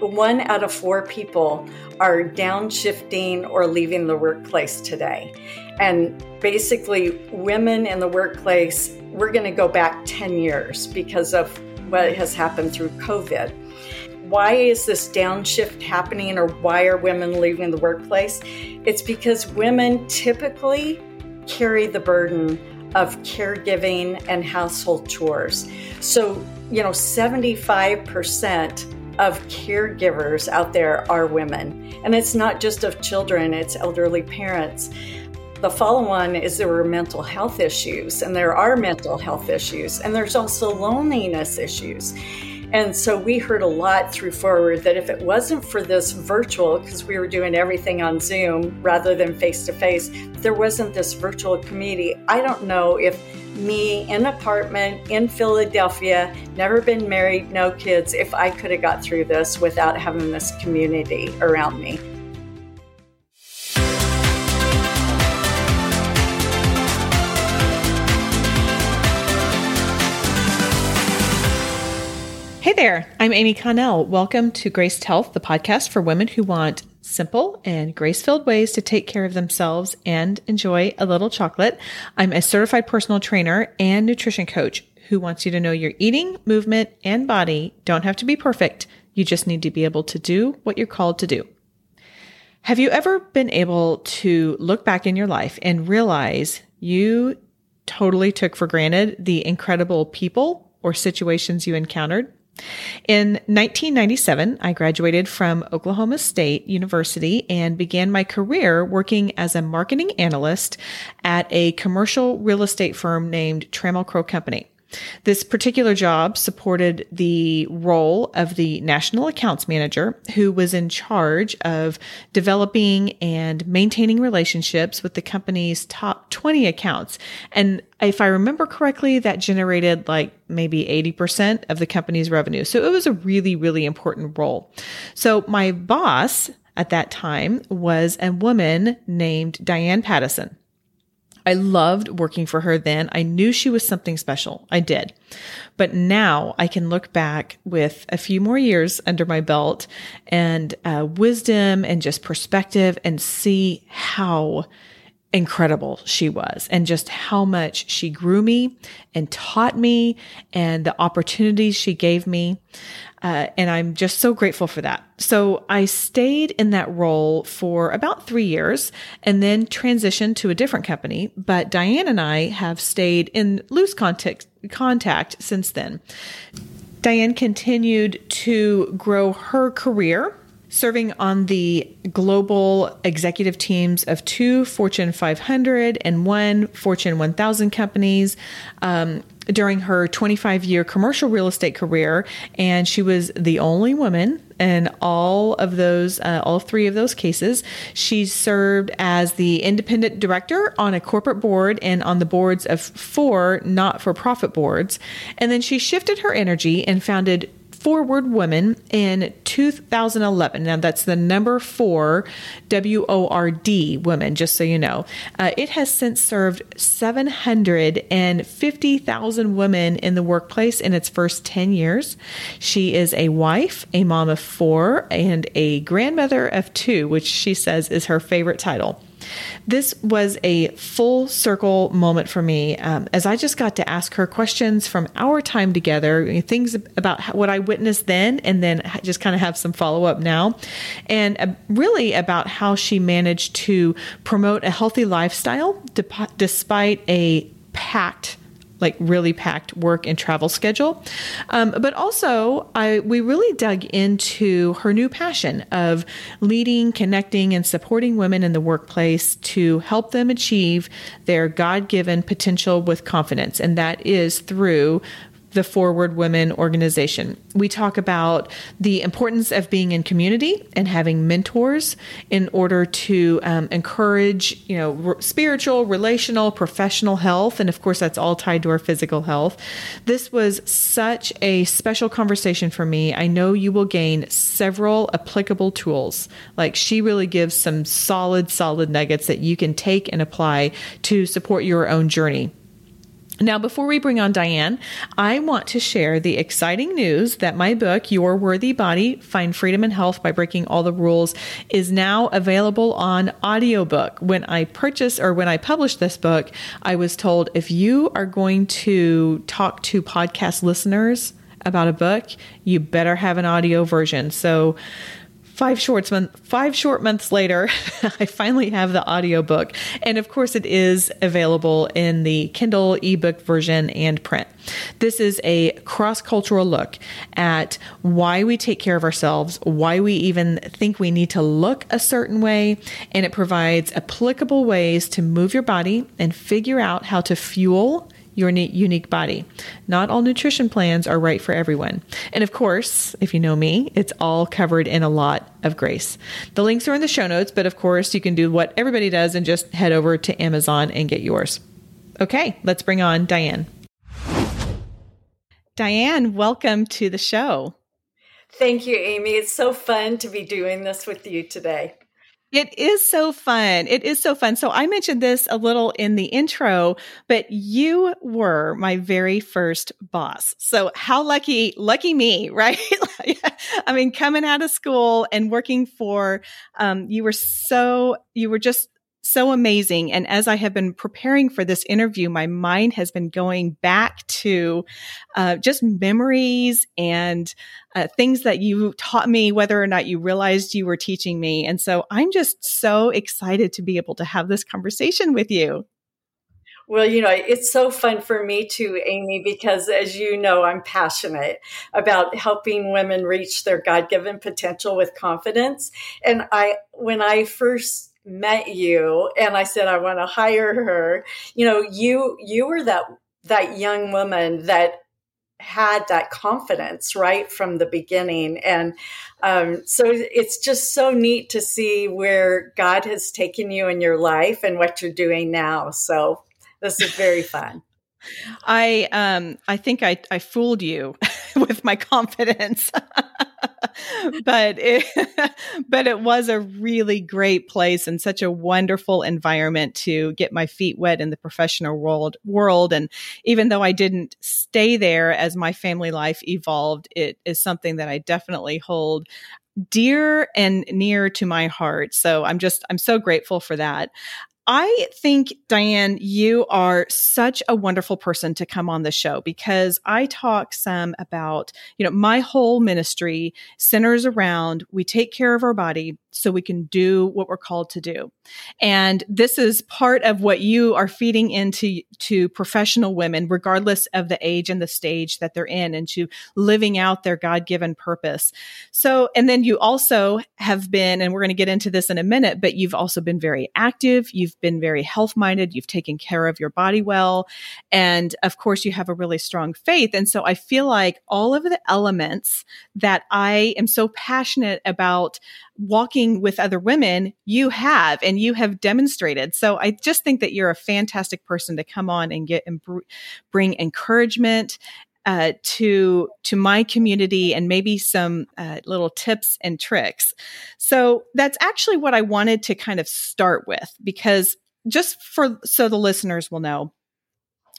one out of four people are downshifting or leaving the workplace today. And basically, women in the workplace, we're going to go back 10 years because of what has happened through COVID. Why is this downshift happening, or why are women leaving the workplace? It's because women typically carry the burden of caregiving and household chores. So, you know, 75% of caregivers out there are women. And it's not just of children, it's elderly parents. The follow on is there were mental health issues, and there are mental health issues, and there's also loneliness issues. And so we heard a lot through 4word that if it wasn't for this virtual, because we were doing everything on Zoom rather than face to face, there wasn't this virtual community. I don't know if me in an apartment in Philadelphia, never been married, no kids, if I could have got through this without having this community around me. Hey there, I'm Amy Connell. Welcome to Graced Health, the podcast for women who want simple and grace filled ways to take care of themselves and enjoy a little chocolate. I'm a certified personal trainer and nutrition coach who wants you to know your eating, movement, and body don't have to be perfect. You just need to be able to do what you're called to do. Have you ever been able to look back in your life and realize you totally took for granted the incredible people or situations you encountered? In 1997, I graduated from Oklahoma State University and began my career working as a marketing analyst at a commercial real estate firm named Trammell Crow Company. This particular job supported the role of the national accounts manager, who was in charge of developing and maintaining relationships with the company's top 20 accounts. And if I remember correctly, that generated like maybe 80% of the company's revenue. So it was a really, really important role. So my boss at that time was a woman named Diane Paddison. I loved working for her then. I knew she was something special. I did. But now I can look back with a few more years under my belt and uh, wisdom and just perspective and see how incredible she was and just how much she grew me and taught me and the opportunities she gave me. Uh, and I'm just so grateful for that. So I stayed in that role for about three years and then transitioned to a different company. But Diane and I have stayed in loose contact, contact since then. Diane continued to grow her career serving on the global executive teams of two Fortune 500 and one Fortune 1000 companies. Um, during her 25 year commercial real estate career, and she was the only woman in all of those, uh, all three of those cases. She served as the independent director on a corporate board and on the boards of four not for profit boards. And then she shifted her energy and founded 4word Women in 2011. Now, that's the number four W O R D women, just so you know. Uh, it has since served 750,000 women in the workplace in its first 10 years. She is a wife, a mom of four, and a grandmother of two, which she says is her favorite title. This was a full circle moment for me um, as I just got to ask her questions from our time together, things about what I witnessed then, and then just kind of have some follow up now, and uh, really about how she managed to promote a healthy lifestyle despite a packed like really packed work and travel schedule. Um, but also, I we really dug into her new passion of leading, connecting, and supporting women in the workplace to help them achieve their God given potential with confidence, and that is through the 4word Women organization. We talk about the importance of being in community and having mentors in order to um, encourage, you know, r- spiritual, relational, professional health, and of course that's all tied to our physical health. This was such a special conversation for me. I know you will gain several applicable tools. Like she really gives some solid, solid nuggets that you can take and apply to support your own journey Now, before we bring on Diane, I want to share the exciting news that my book, Your Worthy Body Find Freedom and Health by Breaking All the Rules, is now available on audiobook. When I purchased or when I published this book, I was told if you are going to talk to podcast listeners about a book, you better have an audio version. So, five short month five short months later i finally have the audiobook. And of course it is available in the kindle ebook version and print. This is a cross-cultural look at why we take care of ourselves why we even think we need to look a certain way and it provides applicable ways to move your body and figure out how to fuel your unique body. Not all nutrition plans are right for everyone. And of course, if you know me, it's all covered in a lot of grace. The links are in the show notes, but of course, you can do what everybody does and just head over to Amazon and get yours. Okay, let's bring on Diane. Diane, welcome to the show. Thank you, Amy. It's so fun to be doing this with you today. It is so fun. It is so fun. So I mentioned this a little in the intro, but you were my very first boss. So how lucky, lucky me, right? I mean, coming out of school and working for, um, you were so, you were just so amazing. And as I have been preparing for this interview, my mind has been going back to uh, just memories and uh, things that you taught me, whether or not you realized you were teaching me. And so I'm just so excited to be able to have this conversation with you. Well, you know, it's so fun for me too, Amy, because as you know, I'm passionate about helping women reach their God given potential with confidence. And I, when I first met you and I said I want to hire her, you know, you you were that that young woman that had that confidence right from the beginning. And um, so it's just so neat to see where god has taken you in your life and what you're doing now. So this is very fun. I um i think i i fooled you with my confidence but it, but it was a really great place and such a wonderful environment to get my feet wet in the professional world world and even though I didn't stay there as my family life evolved it is something that I definitely hold dear and near to my heart. So I'm just, I'm so grateful for that. I think, Diane, you are such a wonderful person to come on the show because I talk some about, you know, my whole ministry centers around we take care of our body so we can do what we're called to do. And this is part of what you are feeding into to professional women, regardless of the age and the stage that they're in, and to living out their God given purpose. So, and then you also have been, and we're going to get into this in a minute, but you've also been very active. You've been very health minded. You've taken care of your body well. And of course, you have a really strong faith. And so I feel like all of the elements that I am so passionate about walking with other women, you have and you have demonstrated. So I just think that you're a fantastic person to come on and get and bring encouragement uh, to to my community and maybe some uh, little tips and tricks. So that's actually what I wanted to kind of start with because just for so the listeners will know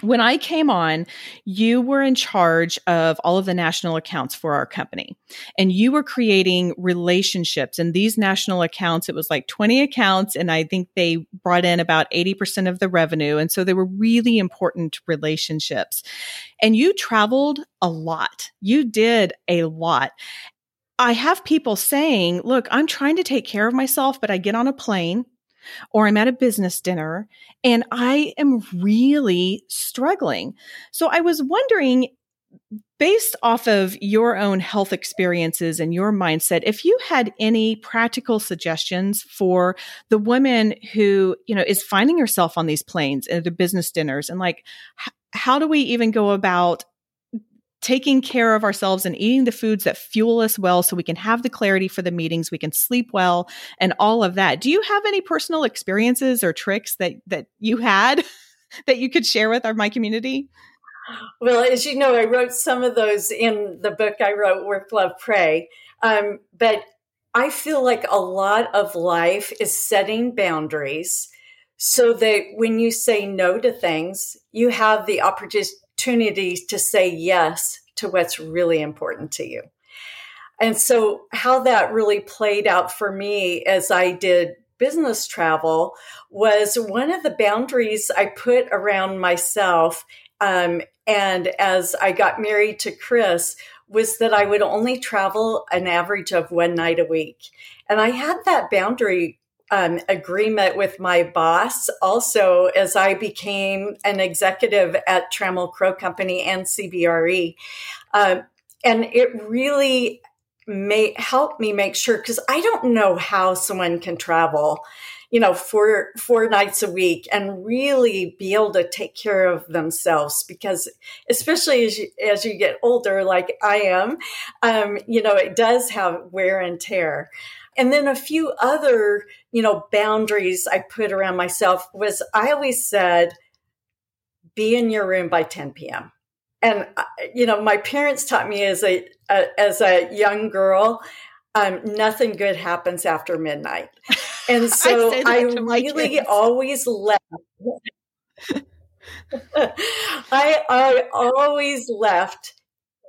when I came on, you were in charge of all of the national accounts for our company and you were creating relationships. And these national accounts, it was like 20 accounts. And I think they brought in about 80% of the revenue. And so they were really important relationships. And you traveled a lot. You did a lot. I have people saying, look, I'm trying to take care of myself, but I get on a plane or I'm at a business dinner and I am really struggling. So I was wondering, based off of your own health experiences and your mindset, if you had any practical suggestions for the woman who, you know, is finding herself on these planes at the business dinners and like, how do we even go about taking care of ourselves and eating the foods that fuel us well so we can have the clarity for the meetings we can sleep well and all of that. Do you have any personal experiences or tricks that that you had that you could share with our my community? Well as you know i wrote some of those in the book i wrote work love pray. Um, but i feel like a lot of life is setting boundaries so that when you say no to things, you have the opportunity to say yes to what's really important to you. And so, how that really played out for me as I did business travel was one of the boundaries I put around myself. Um, and as I got married to Chris, was that I would only travel an average of one night a week. And I had that boundary um, agreement with my boss also as I became an executive at Trammell Crow Company and CBRE. Um, and it really may help me make sure because I don't know how someone can travel, you know, four four nights a week and really be able to take care of themselves. Because especially as you as you get older, like I am, um, you know, it does have wear and tear. And then a few other, you know, boundaries I put around myself was I always said, be in your room by 10 p.m. And, uh, you know, my parents taught me as a, a as a young girl, um, nothing good happens after midnight. And so I, I really always left. I, I always left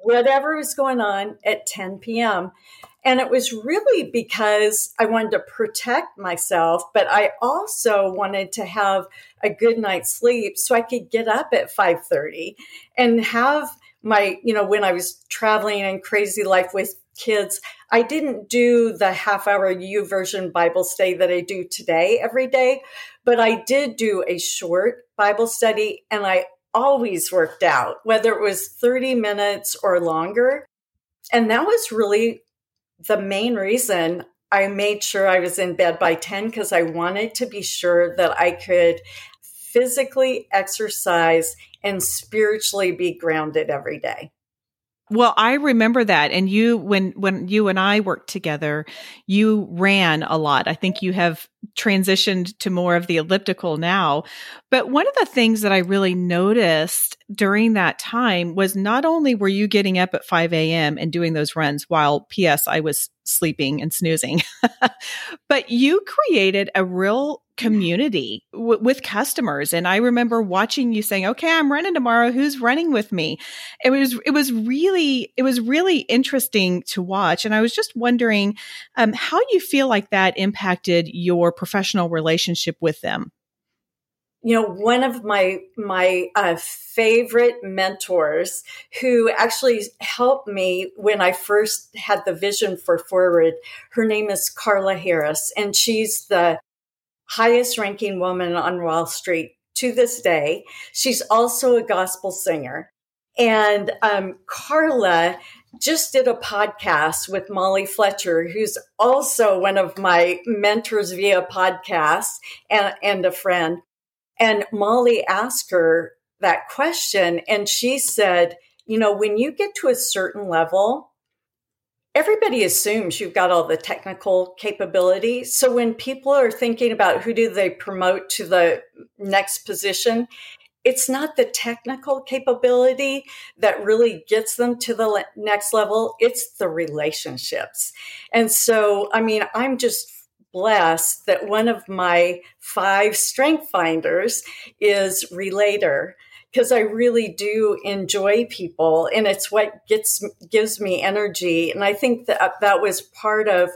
whatever was going on at 10 p.m. And it was really because I wanted to protect myself, but I also wanted to have a good night's sleep so I could get up at 5:30 and have my, you know, when I was traveling and crazy life with kids, I didn't do the half hour YouVersion Bible study that I do today every day, but I did do a short Bible study and I always worked out, whether it was 30 minutes or longer. And that was really the main reason I made sure I was in bed by 10 because I wanted to be sure that I could physically exercise and spiritually be grounded every day. Well, I remember that. And you, when, when you and I worked together, you ran a lot. I think you have transitioned to more of the elliptical now. But one of the things that I really noticed during that time was not only were you getting up at 5 a.m. and doing those runs while PS I was sleeping and snoozing, but you created a real community w- with customers. And I remember watching you saying, okay, I'm running tomorrow. Who's running with me? It was, it was really, it was really interesting to watch. And I was just wondering um, how you feel like that impacted your professional relationship with them you know one of my my uh, favorite mentors who actually helped me when i first had the vision for 4word her name is carla harris and she's the highest ranking woman on wall street to this day she's also a gospel singer and um, carla just did a podcast with Molly Fletcher, who's also one of my mentors via podcast and, and a friend. And Molly asked her that question, and she said, You know, when you get to a certain level, everybody assumes you've got all the technical capability. So when people are thinking about who do they promote to the next position, it's not the technical capability that really gets them to the le- next level, it's the relationships. And so, I mean, I'm just blessed that one of my five strength finders is relator because I really do enjoy people and it's what gets gives me energy and I think that that was part of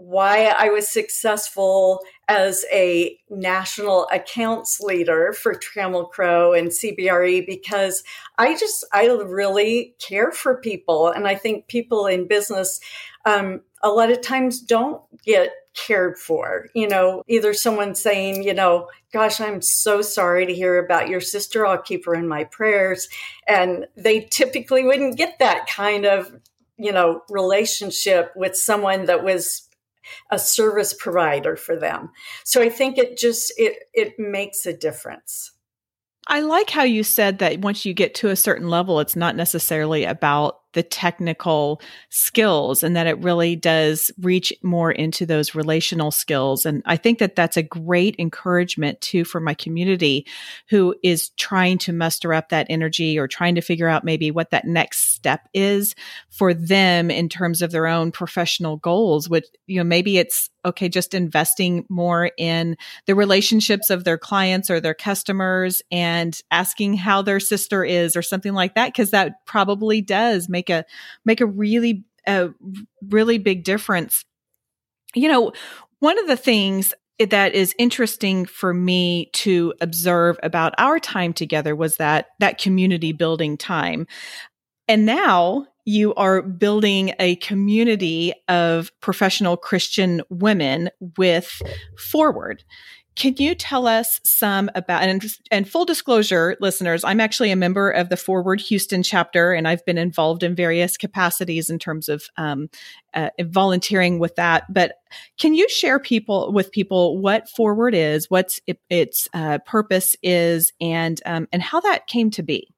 why I was successful as a national accounts leader for Trammell Crow and CBRE because I just, I really care for people. And I think people in business, um, a lot of times don't get cared for. You know, either someone saying, you know, gosh, I'm so sorry to hear about your sister. I'll keep her in my prayers. And they typically wouldn't get that kind of, you know, relationship with someone that was a service provider for them. So I think it just it it makes a difference. I like how you said that once you get to a certain level, it's not necessarily about the technical skills and that it really does reach more into those relational skills. And I think that that's a great encouragement too for my community who is trying to muster up that energy or trying to figure out maybe what that next step is for them in terms of their own professional goals, which, you know, maybe it's okay, just investing more in the relationships of their clients or their customers and asking how their sister is or something like that. Cause that probably does make a, make a really, a really big difference. You know, one of the things that is interesting for me to observe about our time together was that that community building time. And now you are building a community of professional Christian women with 4word. Can you tell us some about and, and full disclosure, listeners? I'm actually a member of the 4word Houston chapter, and I've been involved in various capacities in terms of um, uh, volunteering with that. But can you share people with people what 4word is, what it, its uh, purpose is, and um, and how that came to be?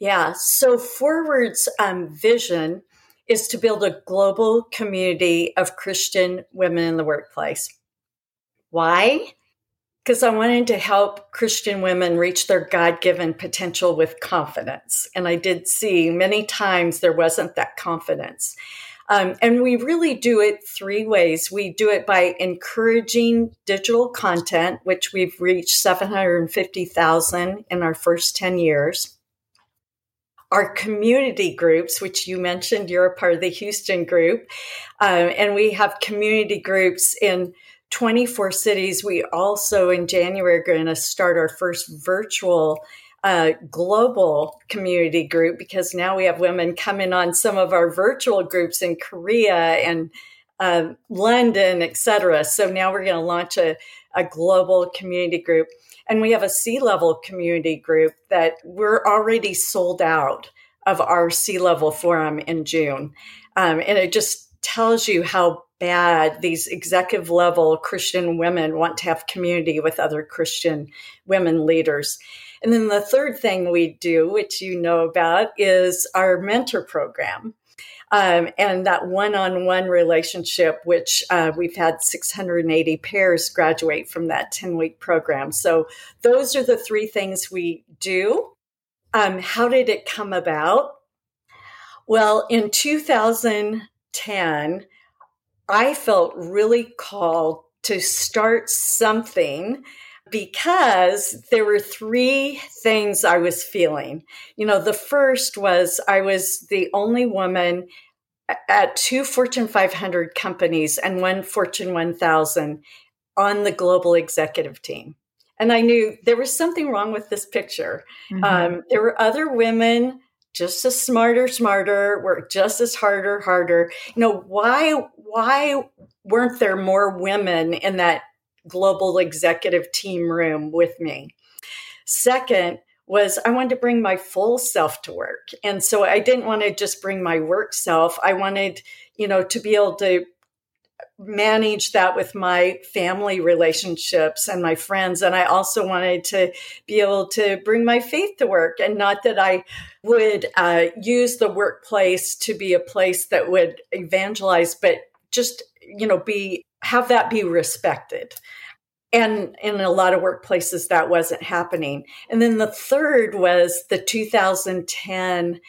Yeah. So 4word's um, vision is to build a global community of Christian women in the workplace. Why? Because I wanted to help Christian women reach their God given potential with confidence. And I did see many times there wasn't that confidence. Um, and we really do it three ways. We do it by encouraging digital content, which we've reached 750,000 in our first 10 years our community groups, which you mentioned, you're a part of the Houston group, uh, and we have community groups in 24 cities. We also, in January, are going to start our first virtual uh, global community group because now we have women coming on some of our virtual groups in Korea and uh, London, etc. So now we're going to launch a, a global community group. And we have a C level community group that we're already sold out of our C level forum in June. Um, and it just tells you how bad these executive level Christian women want to have community with other Christian women leaders. And then the third thing we do, which you know about, is our mentor program. Um, and that one-on-one relationship, which uh, we've had 680 pairs graduate from that 10-week program. So those are the three things we do. Um, how did it come about? Well, in 2010, I felt really called to start something because there were three things I was feeling. You know, the first was I was the only woman at two Fortune 500 companies and one Fortune 1000 on the global executive team. And I knew there was something wrong with this picture. Mm-hmm. Um, there were other women just as smarter, smarter, work just as harder, harder. You know, why, why weren't there more women in that global executive team room with me. Second was I wanted to bring my full self to work. And so I didn't want to just bring my work self. I wanted, you know, to be able to manage that with my family relationships and my friends. And I also wanted to be able to bring my faith to work and not that I would uh, use the workplace to be a place that would evangelize, but just, you know, be have that be respected. And in a lot of workplaces, that wasn't happening. And then the third was the 2010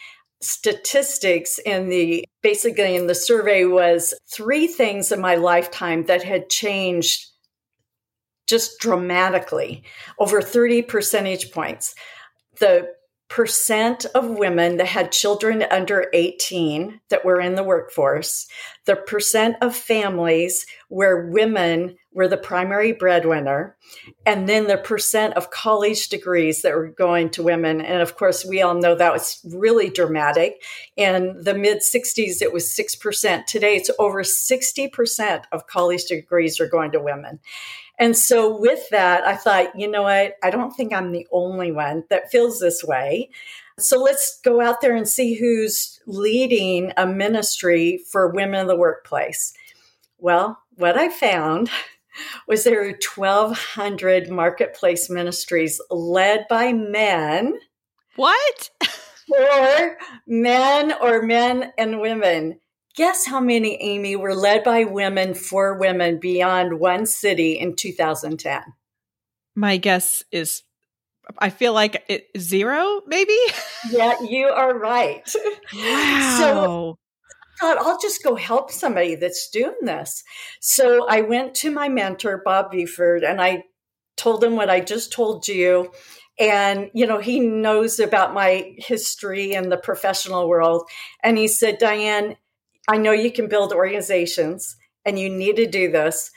statistics in the basically in the survey was three things in my lifetime that had changed just dramatically over 30 percentage points. The percent of women that had children under 18 that were in the workforce, the percent of families where women were the primary breadwinner, and then the percent of college degrees that were going to women. And of course, we all know that was really dramatic. In the mid 60s, it was 6%. Today, it's over 60% of college degrees are going to women. And so, with that, I thought, you know what? I don't think I'm the only one that feels this way. So, let's go out there and see who's leading a ministry for women in the workplace. Well, what I found was there are 1,200 marketplace ministries led by men. What? or men or men and women Guess how many, Amy, were led by women for women beyond one city in 2010? My guess is I feel like it, zero, maybe. yeah, you are right. Wow. So thought I'll just go help somebody that's doing this. So I went to my mentor, Bob Buford, and I told him what I just told you. And, you know, he knows about my history in the professional world. And he said, Diane, I know you can build organizations and you need to do this,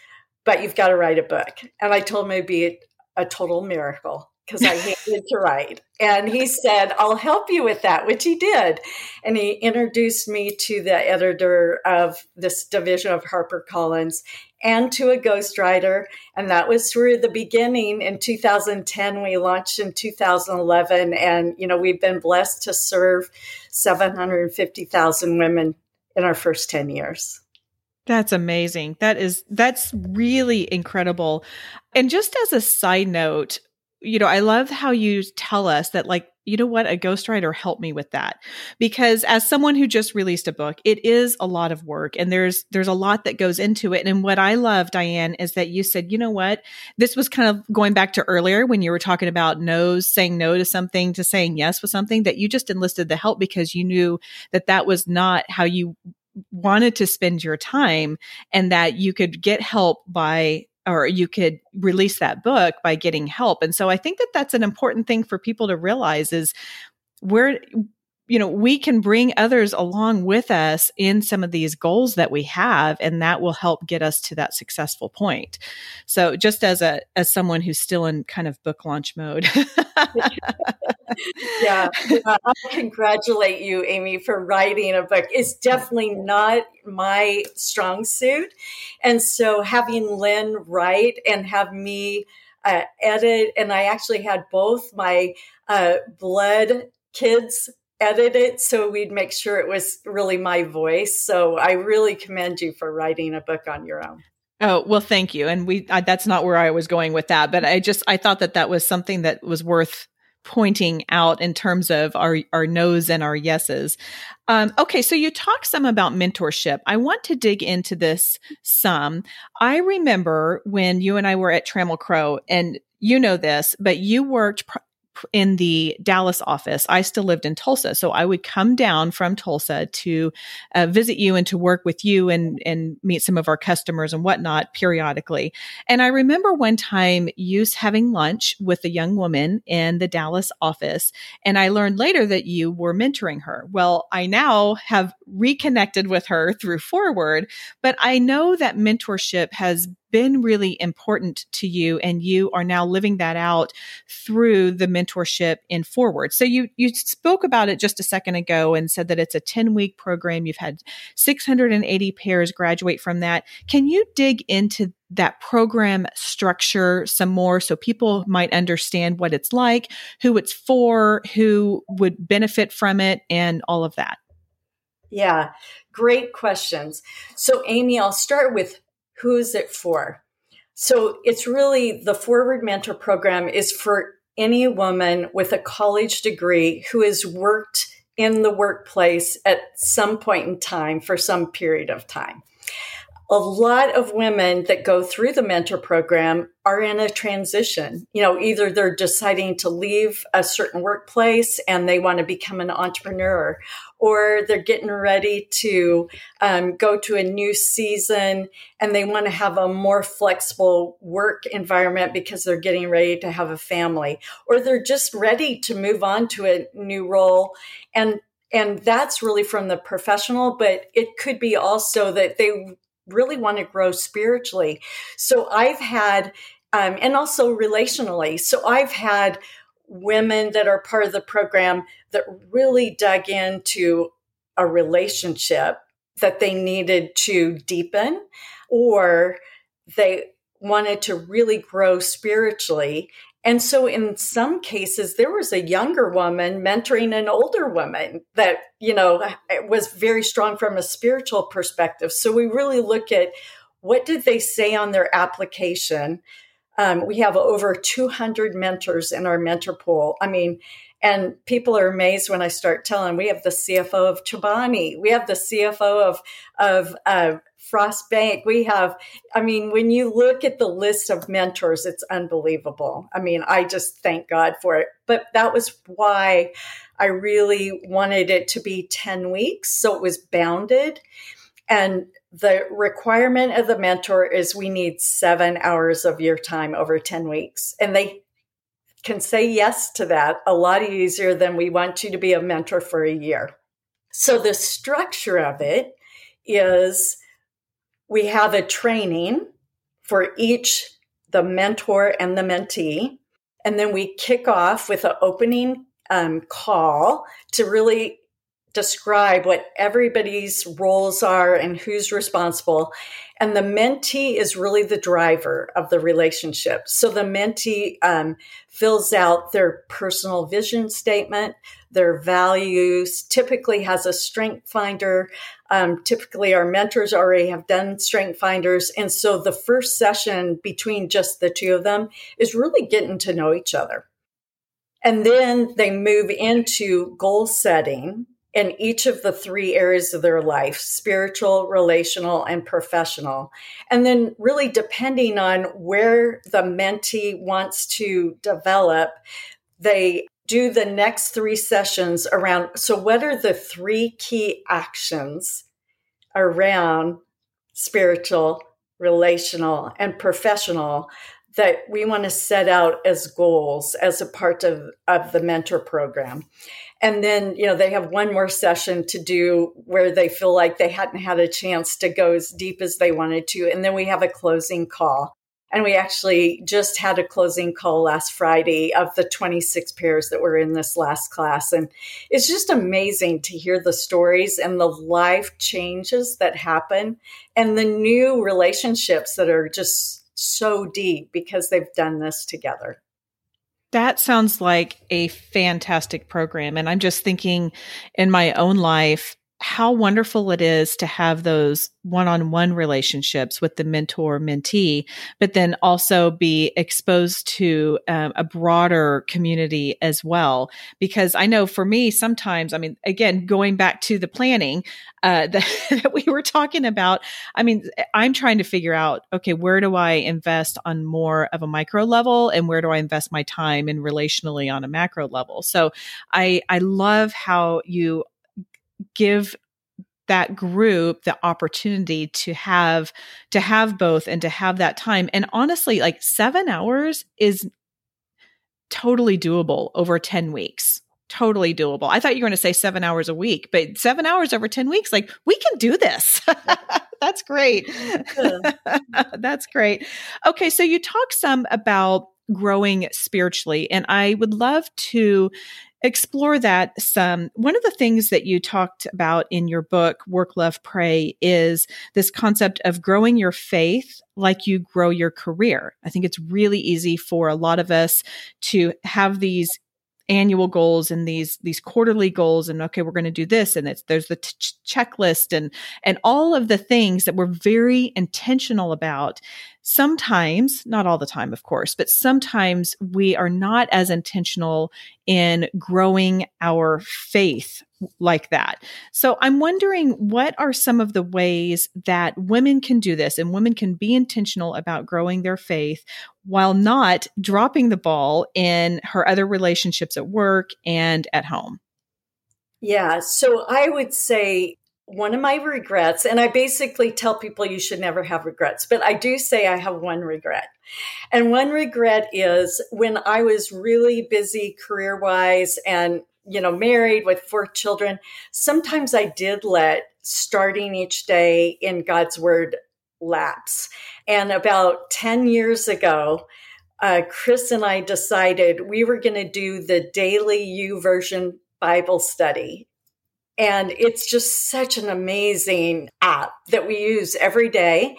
but you've got to write a book. And I told him it'd be a total miracle because I hated to write. And he said, I'll help you with that, which he did. And he introduced me to the editor of this division of HarperCollins and to a ghostwriter. And that was through the beginning in 2010. We launched in 2011. And, you know, we've been blessed to serve 750,000 women in our first 10 years. That's amazing. That is that's really incredible. And just as a side note, you know, I love how you tell us that like, you know what, a ghostwriter helped me with that. Because as someone who just released a book, it is a lot of work and there's there's a lot that goes into it. And what I love, Diane, is that you said, you know what, this was kind of going back to earlier when you were talking about no's, saying no to something, to saying yes with something, that you just enlisted the help because you knew that that was not how you wanted to spend your time and that you could get help by or you could release that book by getting help. And so i think that that's an important thing for people to realize is we're you know we can bring others along with us in some of these goals that we have and that will help get us to that successful point. So just as a as someone who's still in kind of book launch mode. Yeah. I congratulate you amy for writing a book. It's definitely not my strong suit. And so having lynn write and have me uh, edit and i actually had both my uh, blood kids edit it so we'd make sure it was really my voice. So I really commend you for writing a book on your own. Oh, well, thank you. And we, I, that's not where I was going with that, but I just, I thought that that was something that was worth pointing out in terms of our, our no's and our yeses. Um, okay. So you talk some about mentorship. I want to dig into this some. I remember when you and I were at Trammell Crow and you know this, but you worked pr- in the Dallas office. I still lived in Tulsa. So I would come down from Tulsa to uh, visit you and to work with you and, and meet some of our customers and whatnot periodically. And I remember one time you having lunch with a young woman in the Dallas office. And I learned later that you were mentoring her. Well, I now have reconnected with her through 4word, but I know that mentorship has been really important to you and you are now living that out through the mentorship in 4word. So you you spoke about it just a second ago and said that it's a 10 week program. You've had 680 pairs graduate from that. Can you dig into that program structure some more so people might understand what it's like who it's for who would benefit from it and all of that? Yeah, great questions. So, Amy, I'll start with who is it for? So it's really the 4word Mentor Program is for any woman with a college degree who has worked in the workplace at some point in time for some period of time. A lot of women that go through the mentor program are in a transition. You know, either they're deciding to leave a certain workplace and they want to become an entrepreneur, or they're getting ready to um, go to a new season and they want to have a more flexible work environment because they're getting ready to have a family, or they're just ready to move on to a new role. And and that's really from the professional, but it could be also that they really want to grow spiritually. So I've had, um, and also relationally. So I've had women that are part of the program that really dug into a relationship that they needed to deepen or they wanted to really grow spiritually. And so in some cases, there was a younger woman mentoring an older woman that, you know, was very strong from a spiritual perspective. So we really look at what did they say on their application um, we have over 200 mentors in our mentor pool. I mean, and people are amazed when I start telling. We have the CFO of Chobani. We have the CFO of of uh, Frost Bank. We have. I mean, when you look at the list of mentors, it's unbelievable. I mean, I just thank God for it. But that was why I really wanted it to be 10 weeks. So it was bounded. And the requirement of the mentor is we need seven hours of your time over 10 weeks. And they can say yes to that a lot easier than we want you to be a mentor for a year. So the structure of it is we have a training for each the mentor and the mentee and then we kick off with an opening um, call to really describe what everybody's roles are and who's responsible. And the mentee is really the driver of the relationship. So the mentee um, fills out their personal vision statement, their values, typically has a strength finder. Um, typically, our mentors already have done strength finders. And so the first session between just the two of them is really getting to know each other. And then they move into goal setting in each of the three areas of their life spiritual, relational, and professional. And then, really, depending on where the mentee wants to develop, they do the next three sessions around. So, what are the three key actions around spiritual, relational, and professional that we want to set out as goals as a part of, of the mentor program? And then you know they have one more session to do where they feel like they hadn't had a chance to go as deep as they wanted to. And then we have a closing call. And we actually just had a closing call last friday of the 26 pairs that were in this last class. And it's just amazing to hear the stories and the life changes that happen and the new relationships that are just so deep because they've done this together that sounds like a fantastic program. And I'm just thinking in my own life, how wonderful it is to have those one-on-one relationships with the mentor mentee but then also be exposed to um, a broader community as well. Because i know for me sometimes i mean again going back to the planning uh, that, that we were talking about i mean i'm trying to figure out okay where do i invest on more of a micro level and where do i invest my time and relationally on a macro level? So i i love how you give that group the opportunity to have to have both and to have that time. And honestly like 7 hours is totally doable over 10 weeks. Totally doable. I thought you were going to say 7 hours a week but 7 hours over 10 weeks like we can do this. That's great. That's great. Okay so you talk some about growing spiritually and i would love to explore that some. One of the things that you talked about in your book, Work, Love, Pray, is this concept of growing your faith like you grow your career. I think it's really easy for a lot of us to have these annual goals and these these quarterly goals and okay we're going to do this and there's the t- checklist and and all of the things that we're very intentional about sometimes not all the time of course but sometimes we are not as intentional in growing our faith like that. So I'm wondering what are some of the ways that women can do this and women can be intentional about growing their faith while not dropping the ball in her other relationships at work and at home? Yeah, so I would say one of my regrets, and I basically tell people you should never have regrets, but I do say I have one regret. And one regret is when I was really busy career wise and you know, married with four children, sometimes I did let starting each day in God's word lapse. And about 10 years ago, uh, Chris and I decided we were going to do the daily U YouVersion Bible study. And it's just such an amazing app that we use every day.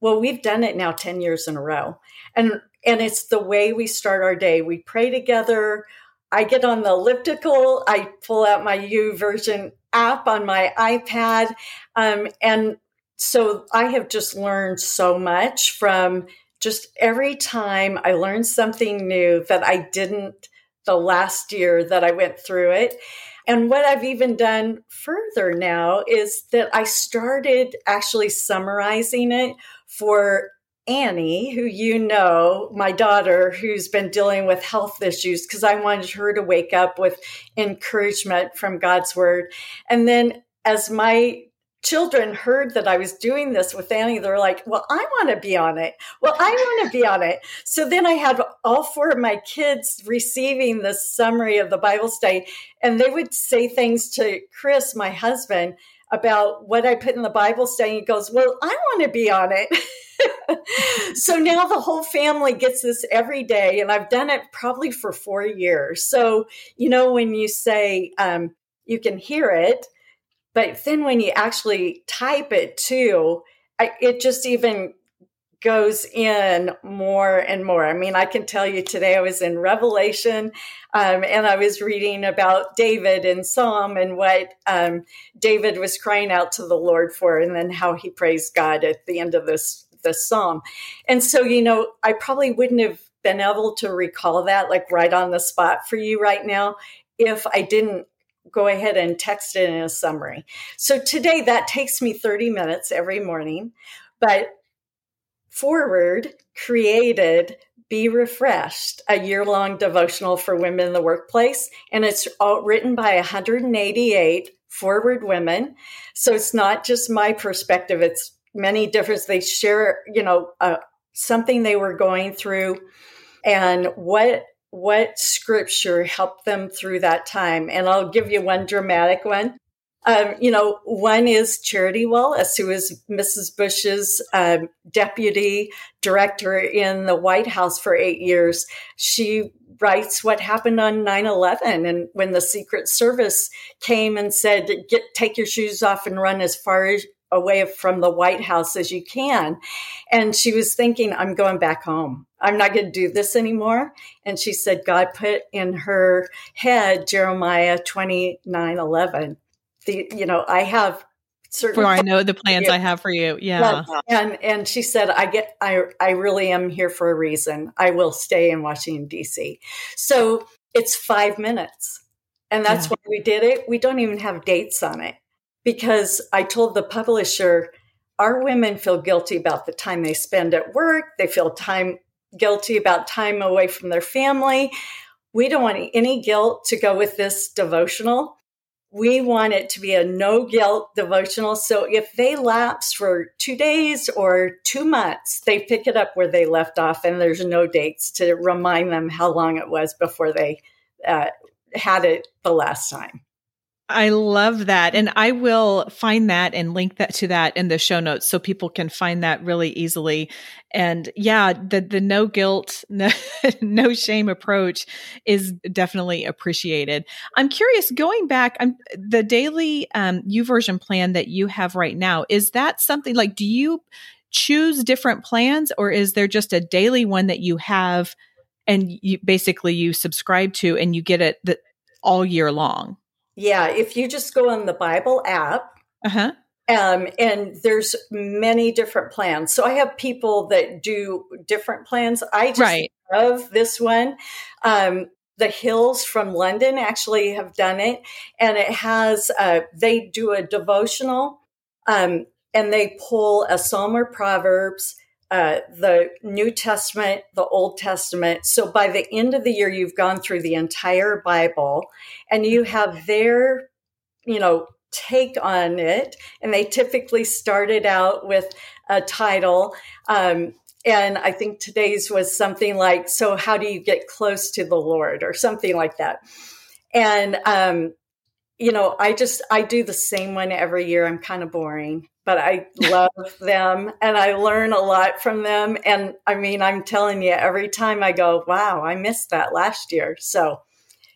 Well, we've done it now 10 years in a row. And and it's the way we start our day. We pray together. I get on the elliptical, I pull out my YouVersion app on my iPad. Um, and so I have just learned so much from just every time I learned something new that I didn't the last year that I went through it. And what I've even done further now is that I started actually summarizing it for Annie, who you know, my daughter, who's been dealing with health issues, because I wanted her to wake up with encouragement from God's word. And then as my children heard that I was doing this with Annie, they're like, Well, I want to be on it. Well, I want to be on it. So then I had all four of my kids receiving the summary of the Bible study, and they would say things to Chris, my husband, about what I put in the Bible study. He goes, Well, I want to be on it. so now the whole family gets this every day, and I've done it probably for four years. So, you know, when you say um, you can hear it, but then when you actually type it too, I, it just even goes in more and more. I mean, I can tell you today I was in Revelation um, and I was reading about David in Psalm and what um, David was crying out to the Lord for, and then how he praised God at the end of this this psalm. And so, you know, I probably wouldn't have been able to recall that like right on the spot for you right now if I didn't go ahead and text it in a summary. So today that takes me 30 minutes every morning, but 4word created Be Refreshed, a year long devotional for women in the workplace. And it's all written by 188 4word women. So it's not just my perspective, it's many different, they share, you know, uh, something they were going through and what what scripture helped them through that time. And I'll give you one dramatic one. Um, you know, one is Charity Wallace, who is Mrs. Bush's um, deputy director in the White House for eight years. She writes what happened on 9-11 and when the secret service came and said get take your shoes off and run as far as, away from the white house as you can and she was thinking i'm going back home i'm not going to do this anymore and she said god put in her head jeremiah 29 11 the you know I have certain for I know the plans I have for you. Yeah. And and she said I get I I really am here for a reason. I will stay in Washington DC. So it's 5 minutes. And that's yeah. why we did it. We don't even have dates on it because I told the publisher our women feel guilty about the time they spend at work. They feel time guilty about time away from their family. We don't want any guilt to go with this devotional we want it to be a no guilt devotional. So if they lapse for two days or two months, they pick it up where they left off, and there's no dates to remind them how long it was before they uh, had it the last time. I love that. And I will find that and link that to that in the show notes so people can find that really easily. And yeah, the the no guilt, no, no shame approach is definitely appreciated. I'm curious, going back, I'm the daily um version plan that you have right now, is that something like do you choose different plans or is there just a daily one that you have and you basically you subscribe to and you get it the, all year long? Yeah, if you just go on the Bible app, uh-huh. um, and there's many different plans. So I have people that do different plans. I just right. love this one. Um, the Hills from London actually have done it, and it has uh, they do a devotional, um, and they pull a Psalm or Proverbs uh, the New Testament, the Old Testament. So by the end of the year, you've gone through the entire Bible and you have their, you know, take on it. And they typically started out with a title. Um, and I think today's was something like, So, how do you get close to the Lord? or something like that. And, um, you know, I just, I do the same one every year. I'm kind of boring but I love them and I learn a lot from them. And I mean, I'm telling you, every time I go, wow, I missed that last year. So,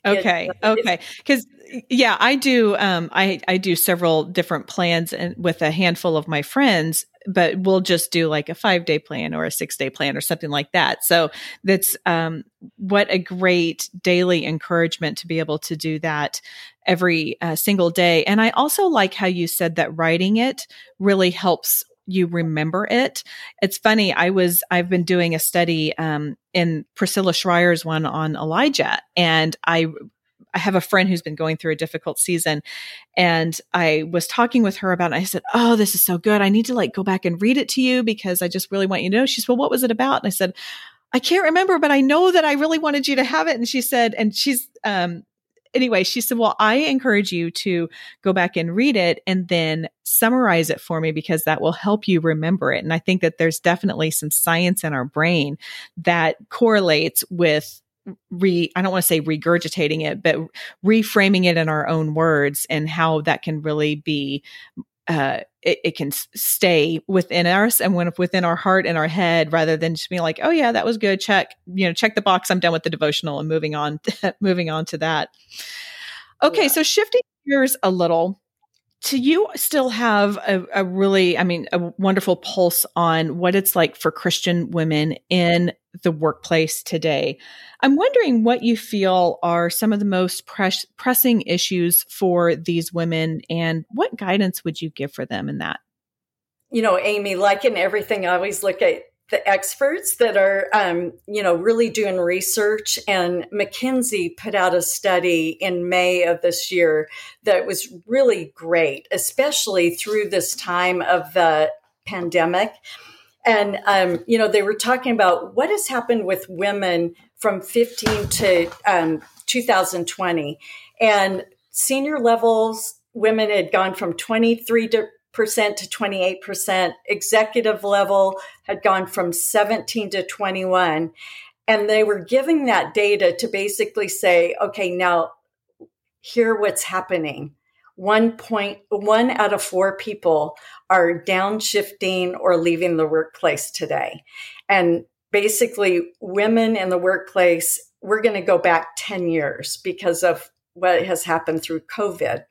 okay, okay, because yeah, I do. Um, I I do several different plans and with a handful of my friends, but we'll just do like a five day plan or a six day plan or something like that. So that's um, what a great daily encouragement to be able to do that every uh, single day. And I also like how you said that writing it really helps you remember it. It's funny. I was, I've been doing a study, um, in Priscilla Shirer's one on Elijah and I I have a friend who's been going through a difficult season and I was talking with her about it. I said, Oh, this is so good. I need to like go back and read it to you because I just really want you to know. She said, Well, what was it about? And I said, I can't remember, but I know that I really wanted you to have it. And she said, and she's, um, anyway, she said, Well, I encourage you to go back and read it and then summarize it for me because that will help you remember it. And I think that there's definitely some science in our brain that correlates with re I don't want to say regurgitating it, but reframing it in our own words and how that can really be uh, it, it, can stay within us and when within our heart and our head rather than just being like, oh yeah, that was good. Check, you know, check the box. I'm done with the devotional and moving on, moving on to that. Okay. Yeah. So shifting gears a little, to you still have a, a, really, I mean, a wonderful pulse on what it's like for Christian women in the workplace today. I'm wondering what you feel are some of the most press, pressing issues for these women and what guidance would you give for them in that? You know, Amy, like in everything, I always look at the experts that are, um, you know, really doing research. And McKinsey put out a study in May of this year that was really great, especially through this time of the pandemic. And, um, you know, they were talking about what has happened with women from 15 to um, 2020. And senior levels, women had gone from 23 to percent to 28%. Executive level had gone from 17 to 21. And they were giving that data to basically say, okay, now hear what's happening. One point, one out of four people are downshifting or leaving the workplace today. And basically, women in the workplace, we're going to go back 10 years because of what has happened through COVID.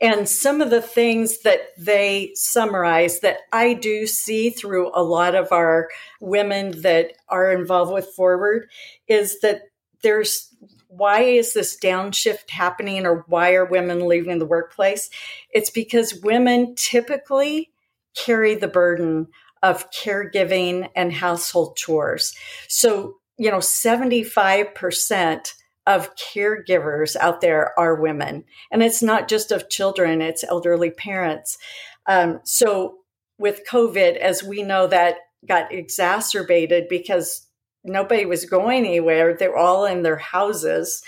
And some of the things that they summarize that I do see through a lot of our women that are involved with 4word is that there's why is this downshift happening or why are women leaving the workplace? It's because women typically carry the burden of caregiving and household chores. So, you know, 75% of caregivers out there are women. And it's not just of children, it's elderly parents. Um, so with COVID, as we know, that got exacerbated because nobody was going anywhere. They're all in their houses.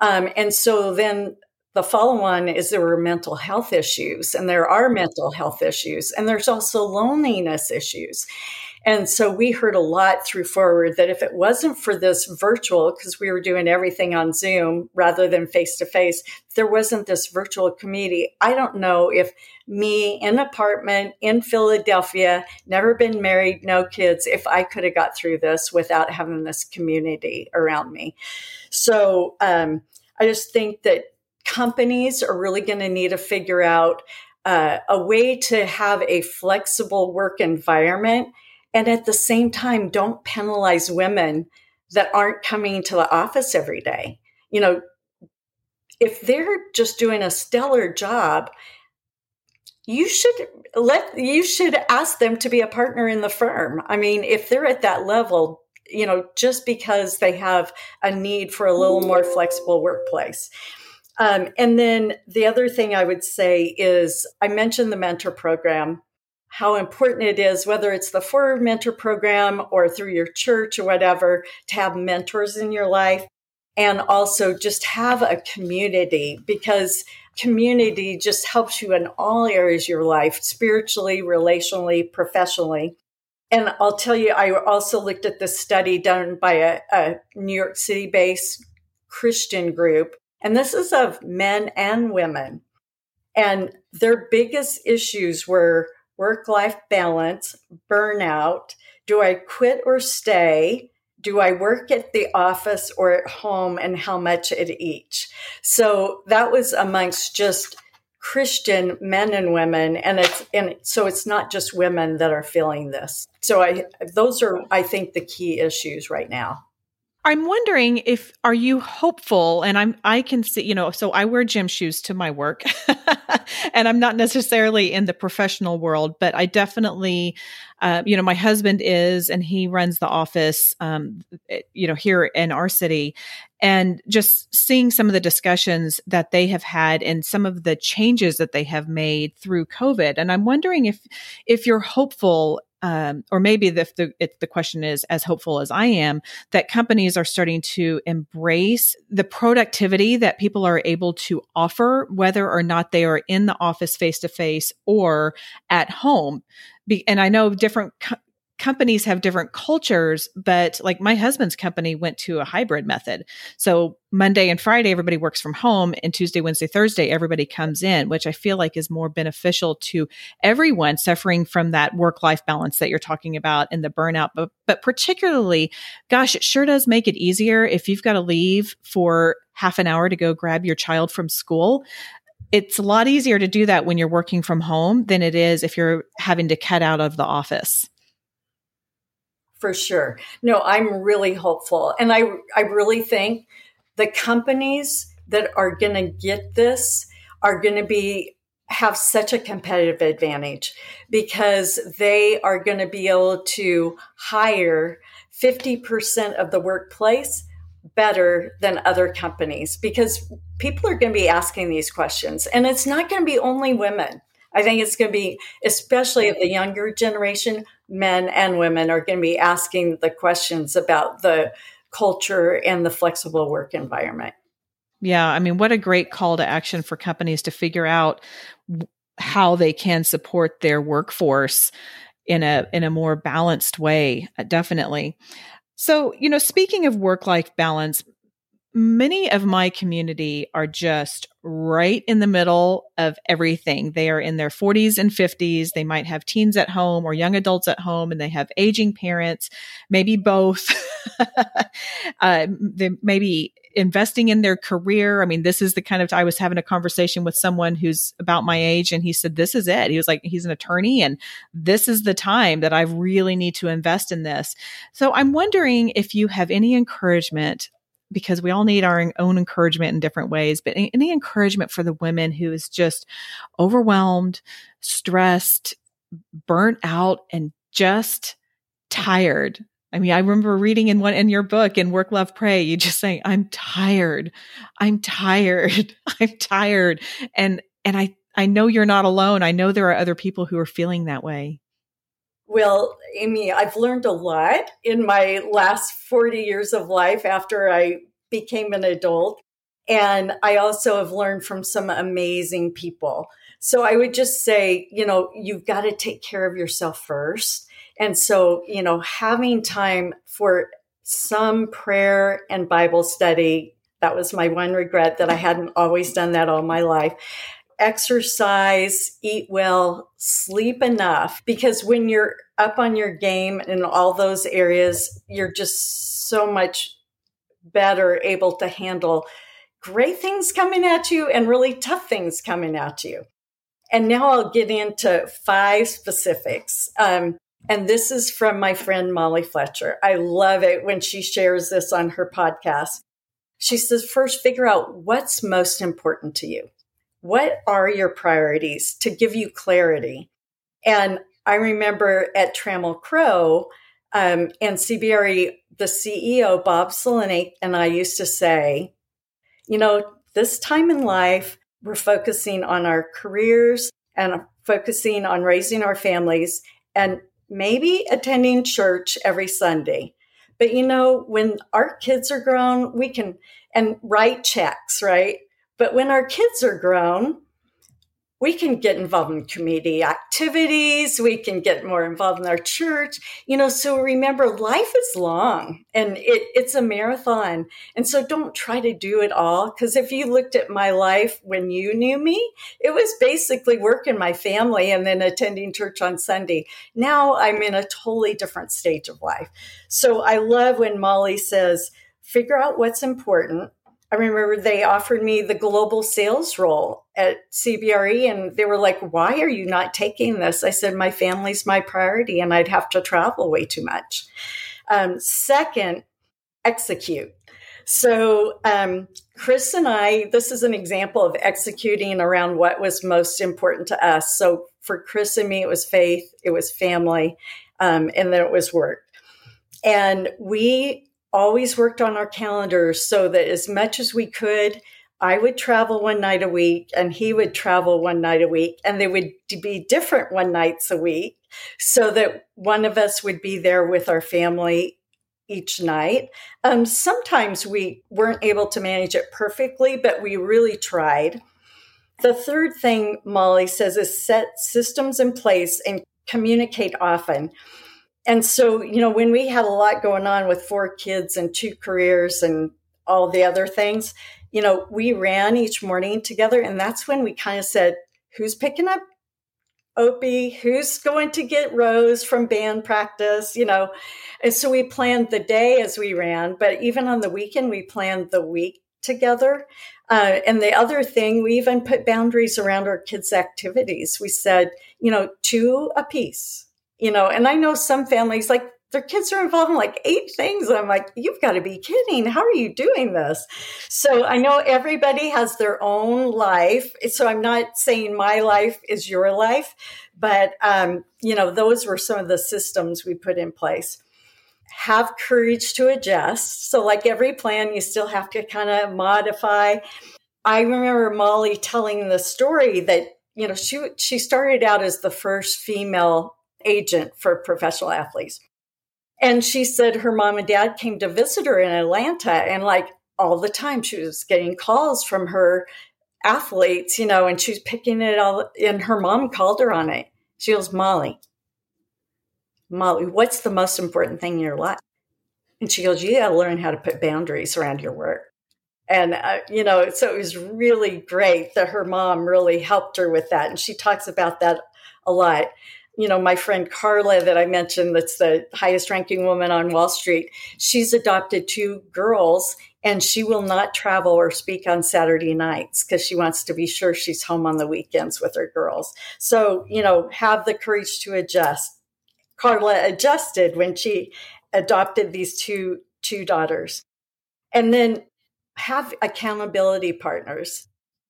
Um, and so then the follow on is there were mental health issues, and there are mental health issues, and there's also loneliness issues. And so we heard a lot through 4word that if it wasn't for this virtual, because we were doing everything on Zoom rather than face to face, there wasn't this virtual community. I don't know if me in an apartment in Philadelphia, never been married, no kids, if I could have got through this without having this community around me. So um, I just think that companies are really going to need to figure out uh, a way to have a flexible work environment and at the same time don't penalize women that aren't coming to the office every day. You know if they're just doing a stellar job you should let you should ask them to be a partner in the firm. I mean if they're at that level you know just because they have a need for a little more flexible workplace. Um, and then the other thing I would say is I mentioned the mentor program, how important it is, whether it's the 4word Mentor program or through your church or whatever, to have mentors in your life. And also just have a community because community just helps you in all areas of your life, spiritually, relationally, professionally. And I'll tell you, I also looked at this study done by a, a New York City based Christian group and this is of men and women. And their biggest issues were work life balance, burnout. Do I quit or stay? Do I work at the office or at home and how much at each? So that was amongst just Christian men and women. And it's, and so it's not just women that are feeling this. So I, those are, I think, the key issues right now. I'm wondering if are you hopeful? And I'm I can see you know so I wear gym shoes to my work and I'm not necessarily in the professional world but I definitely uh, you know my husband is and he runs the office um, eh, you know here in our city. And just seeing some of the discussions that they have had and some of the changes that they have made through COVID and I'm wondering if if you're hopeful um, or maybe the, the, the question is as hopeful as I am that companies are starting to embrace the productivity that people are able to offer, whether or not they are in the office face to face or at home. Be, and I know different companies have different cultures, but like my husband's company went to a hybrid method. So Monday and Friday, everybody works from home, and Tuesday, Wednesday, Thursday, everybody comes in, which I feel like is more beneficial to everyone suffering from that work life balance that you're talking about and the burnout. But, but particularly, gosh, it sure does make it easier if you've got to leave for half an hour to go grab your child from school it's a lot easier to do that when you're working from home than it is if you're having to cut out of the office for sure. No, I'm really hopeful. And I, I really think the companies that are going to get this are going to be have such a competitive advantage because they are going to be able to hire 50% of the workplace better than other companies because people are going to be asking these questions and it's not going to be only women I think it's going to be, especially the younger generation, men and women are going to be asking the questions about the culture and the flexible work environment. Yeah, I mean, what a great call to action for companies to figure out how they can support their workforce in a in a more balanced way. Uh, definitely. So, you know, speaking of work life balance, many of my community are just right in the middle of everything. They are in their 40s and 50s. They might have teens at home or young adults at home, and they have aging parents, maybe both. uh, they maybe investing in their career. I mean, this is the kind of, I was having a conversation with someone who's about my age and he said, this is it. He was like, he's an attorney and this is the time that I really need to invest in this. So I'm wondering if you have any encouragement because we all need our own encouragement in different ways, but any, encouragement for the women who is just overwhelmed, stressed, burnt out, and just tired. I mean, I remember reading in one in your book in Work Love Pray, you just saying, I'm tired. I'm tired. I'm tired. And and I I know you're not alone. I know there are other people who are feeling that way. Well, Amy, I've learned a lot in my last 40 years of life after I became an adult. And I also have learned from some amazing people. So I would just say, you know, you've got to take care of yourself first. And so, you know, having time for some prayer and Bible study, that was my one regret that I hadn't always done that all my life exercise, eat well, sleep enough. Because when you're up on your game in all those areas, you're just so much better able to handle great things coming at you and really tough things coming at you. And now I'll get into five specifics. Um, and this is from my friend Molly Fletcher. I love it when she shares this on her podcast. She says, first, figure out what's most important to you what are your priorities to give you clarity? And I remember at Trammell Crow um, and CBRE, the CEO, Bob Sulentic, and I used to say, you know, this time in life, we're focusing on our careers and focusing on raising our families and maybe attending church every Sunday. But you know, when our kids are grown, we can and write checks, right? But when our kids are grown, we can get involved in community activities. We can get more involved in our church. You know, so remember, life is long and it, it's a marathon. And so don't try to do it all. Because if you looked at my life when you knew me, it was basically working my family and then attending church on Sunday. Now I'm in a totally different stage of life. So I love when Molly says, figure out what's important I remember they offered me the global sales role at CBRE, and they were like, Why are you not taking this? I said, My family's my priority, and I'd have to travel way too much. Um, second, execute. So, um, Chris and I, this is an example of executing around what was most important to us. So, for Chris and me, it was faith, it was family, um, and then it was work. And we always worked on our calendars so that as much as we could, I would travel one night a week and he would travel one night a week, and they would be different one nights a week so that one of us would be there with our family each night. Um, sometimes we weren't able to manage it perfectly, but we really tried. The third thing Molly says is set systems in place and communicate often. And so, you know, when we had a lot going on with four kids and two careers and all the other things, you know, we ran each morning together. And that's when we kind of said, who's picking up Opie? Who's going to get Rose from band practice? You know, and so we planned the day as we ran, but even on the weekend, we planned the week together. Uh, and the other thing, we even put boundaries around our kids' activities. We said, you know, two a piece, you know, and I know some families like their kids are involved in like eight things. I'm like, you've got to be kidding. How are you doing this? So I know everybody has their own life. So I'm not saying my life is your life, but, um, you know, those were some of the systems we put in place have courage to adjust. So, like every plan, you still have to kind of modify. I remember Molly telling the story that you know she she started out as the first female agent for professional athletes, and she said her mom and dad came to visit her in Atlanta, and like all the time she was getting calls from her athletes, you know, and she was picking it all. And her mom called her on it. She goes, Molly, Molly, what's the most important thing in your life? And she goes, You got to learn how to put boundaries around your work. And, uh, you know, so it was really great that her mom really helped her with that. And she talks about that a lot. You know, my friend Carla, that I mentioned, that's the highest ranking woman on Wall Street, she's adopted two girls and she will not travel or speak on Saturday nights because she wants to be sure she's home on the weekends with her girls. So, you know, have the courage to adjust Carla adjusted when she adopted these two two daughters. And then have accountability partners.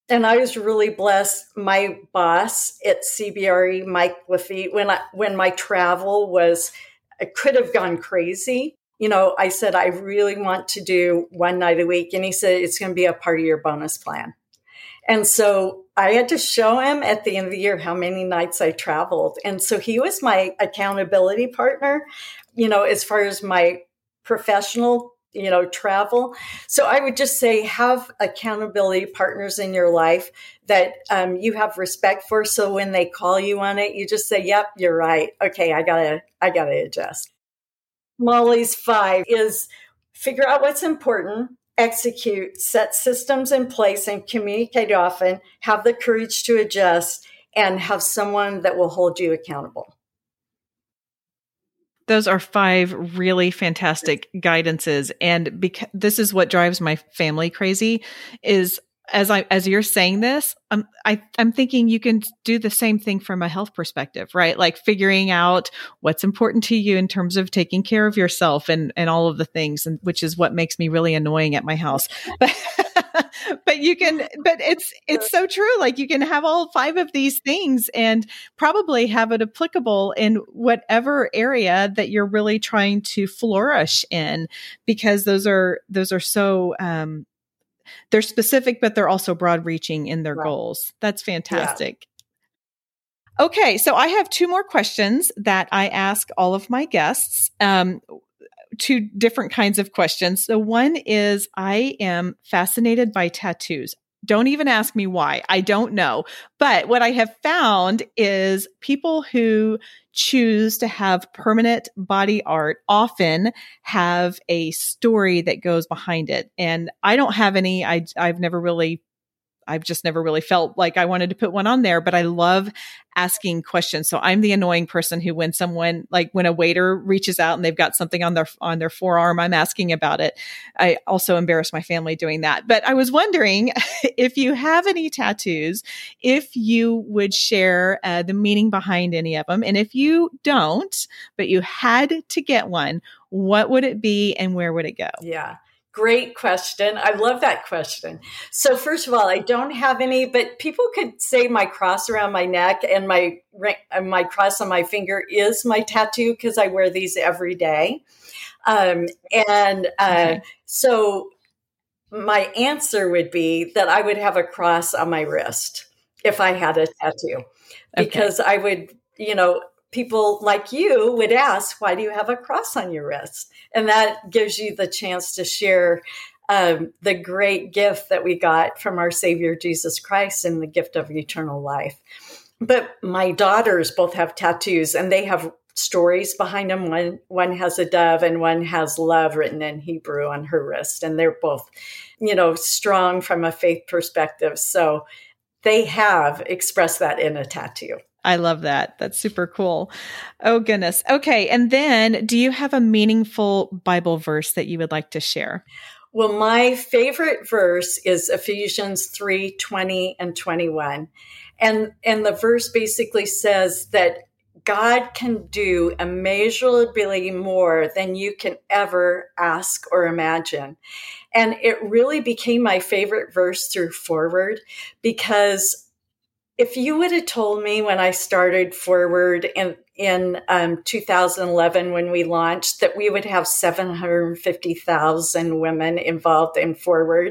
And I was really blessed. My boss at CBRE, Mike Lafitte, when I when my travel was I could have gone crazy. You know, I said I really want to do one night a week. And he said it's going to be a part of your bonus plan. And so I had to show him at the end of the year how many nights I traveled. And so he was my accountability partner, you know, as far as my professional, you know, travel. So I would just say have accountability partners in your life that um, you have respect for. So when they call you on it, you just say, yep, you're right. Okay, I gotta, I gotta adjust. Molly's five is figure out what's important execute, set systems in place, and communicate often, have the courage to adjust, and have someone that will hold you accountable. Those are five really fantastic guidances. And because this is what drives my family crazy is as I as you're saying this, I'm I, I'm thinking you can do the same thing from a health perspective, right? Like figuring out what's important to you in terms of taking care of yourself and and all of the things, and which is what makes me really annoying at my house. But but you can, but it's it's so true. Like you can have all five of these things and probably have it applicable in whatever area that you're really trying to flourish in, because those are those are so um, they're specific, but they're also broad reaching in their right. goals. That's fantastic. Yeah. Okay, so I have two more questions that I ask all of my guests. Um, two different kinds of questions. So, one is I am fascinated by tattoos. Don't even ask me why. I don't know. But what I have found is people who choose to have permanent body art often have a story that goes behind it. And I don't have any, I, I've never really I've just never really felt like I wanted to put one on there, but I love asking questions. So I'm the annoying person who when someone like when a waiter reaches out and they've got something on their on their forearm, I'm asking about it. I also embarrass my family doing that. But I was wondering if you have any tattoos, if you would share uh, the meaning behind any of them, and if you don't, but you had to get one, what would it be and where would it go? Yeah. Great question. I love that question. So first of all, I don't have any, but people could say my cross around my neck and my my cross on my finger is my tattoo because I wear these every day. Um, and uh, okay. so my answer would be that I would have a cross on my wrist if I had a tattoo, because okay. I would, you know, people like you would ask, why do you have a cross on your wrist? And that gives you the chance to share um, the great gift that we got from our Savior Jesus Christ and the gift of eternal life. But my daughters both have tattoos and they have stories behind them. One one has a dove and one has love written in Hebrew on her wrist, and they're both, you know, strong from a faith perspective. So they have expressed that in a tattoo. I love that. That's super cool. Oh, goodness. Okay. And then do you have a meaningful Bible verse that you would like to share? Well, my favorite verse is Ephesians 3 20 and 21. And, and the verse basically says that God can do immeasurably more than you can ever ask or imagine. And it really became my favorite verse through 4word because if you would have told me when I started 4word in in um, 2011 when we launched that we would have 750,000 women involved in 4word,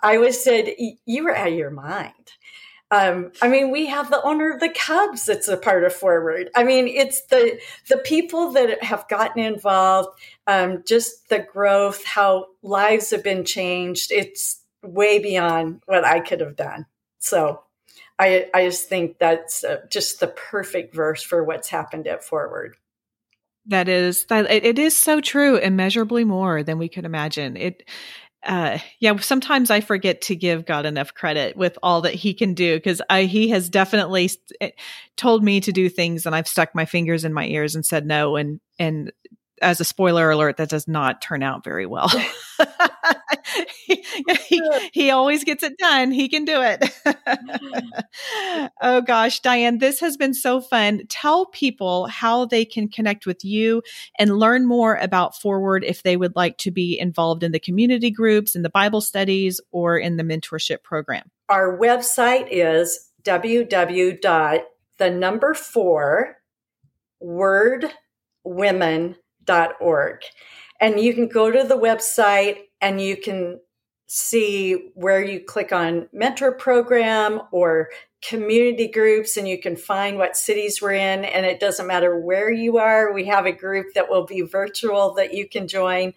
I would have said you were out of your mind. Um, I mean, we have the owner of the Cubs that's a part of 4word. I mean, it's the the people that have gotten involved, um, just the growth, how lives have been changed. It's way beyond what I could have done. So I, I just think that's uh, just the perfect verse for what's happened at 4word. That is that it is so true, immeasurably more than we could imagine. It uh yeah sometimes i forget to give god enough credit with all that he can do because he has definitely eh, told me to do things and i've stuck my fingers in my ears and said no and and as a spoiler alert, that does not turn out very well. he, he, he, always gets it done. He can do it. Mm-hmm. oh gosh, Diane, this has been so fun. Tell people how they can connect with you and learn more about 4word if they would like to be involved in the community groups, in the Bible studies, or in the mentorship program. Our website is www. the number four word women org. And you can go to the website and you can see where you click on mentor program or community groups and you can find what cities we're in. And it doesn't matter where you are we have a group that will be virtual that you can join.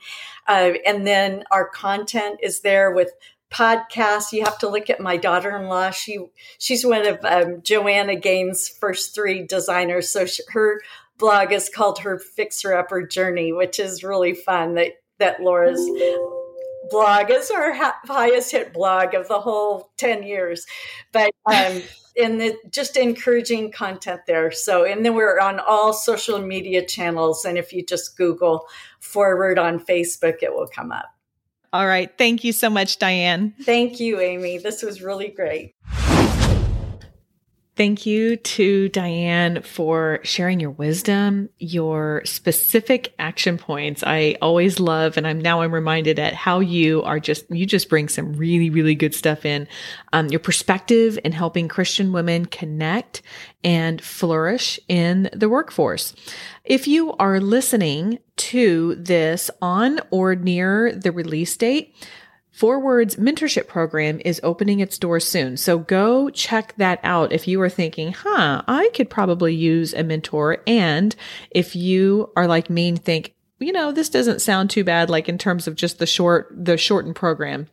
Uh, and then our content is there with podcasts. You have to look at my daughter-in-law. She she's one of um, joanna gaines first three designers. So she, her blog is called her fixer upper journey, which is really fun. That that Laura's blog is our ha- highest hit blog of the whole 10 years. But um and the just encouraging content there. So and then we're on all social media channels and if you just google 4word on facebook it will come up. All right. Thank you so much diane. Thank you amy. This was really great Thank you to Diane for sharing your wisdom, your specific action points. I always love, and I'm now I'm reminded at how you are just, you just bring some really, really good stuff in. Um, your perspective in helping Christian women connect and flourish in the workforce. If you are listening to this on or near the release date, 4word's mentorship program is opening its doors soon. So go check that out if you are thinking, huh, I could probably use a mentor. And if you are like me and think, you know, this doesn't sound too bad, like in terms of just the short, the shortened program.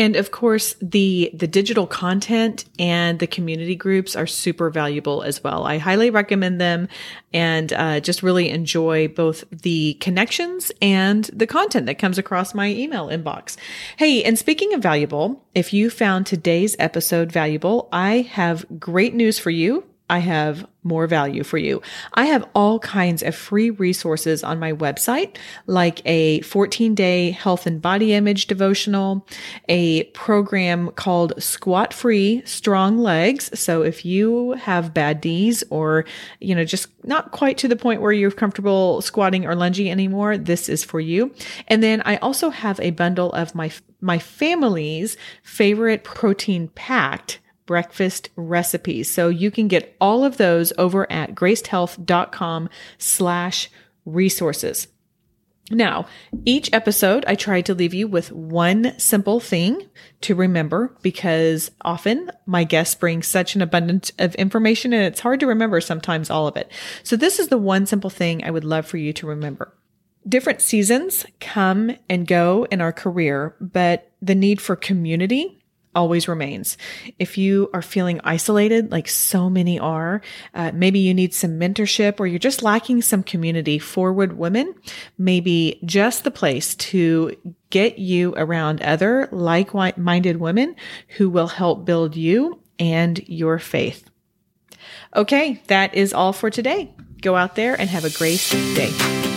And of course, the, the digital content and the community groups are super valuable as well. I highly recommend them and uh, just really enjoy both the connections and the content that comes across my email inbox. Hey, and speaking of valuable, if you found today's episode valuable, I have great news for you I have more value for you. I have all kinds of free resources on my website, like a 14 day health and body image devotional, a program called Squat Free Strong Legs. So if you have bad knees or, you know, just not quite to the point where you're comfortable squatting or lunging anymore, this is for you. And then I also have a bundle of my, my family's favorite protein packed breakfast recipes. So you can get all of those over at gracedhealth.com slash resources. Now, each episode, I try to leave you with one simple thing to remember because often my guests bring such an abundance of information and it's hard to remember sometimes all of it. So this is the one simple thing I would love for you to remember. Different seasons come and go in our career, but the need for community always remains. If you are feeling isolated, like so many are, uh, maybe you need some mentorship or you're just lacking some community, 4word Women may be just the place to get you around other like minded women who will help build you and your faith. Okay, that is all for today. Go out there and have a great day.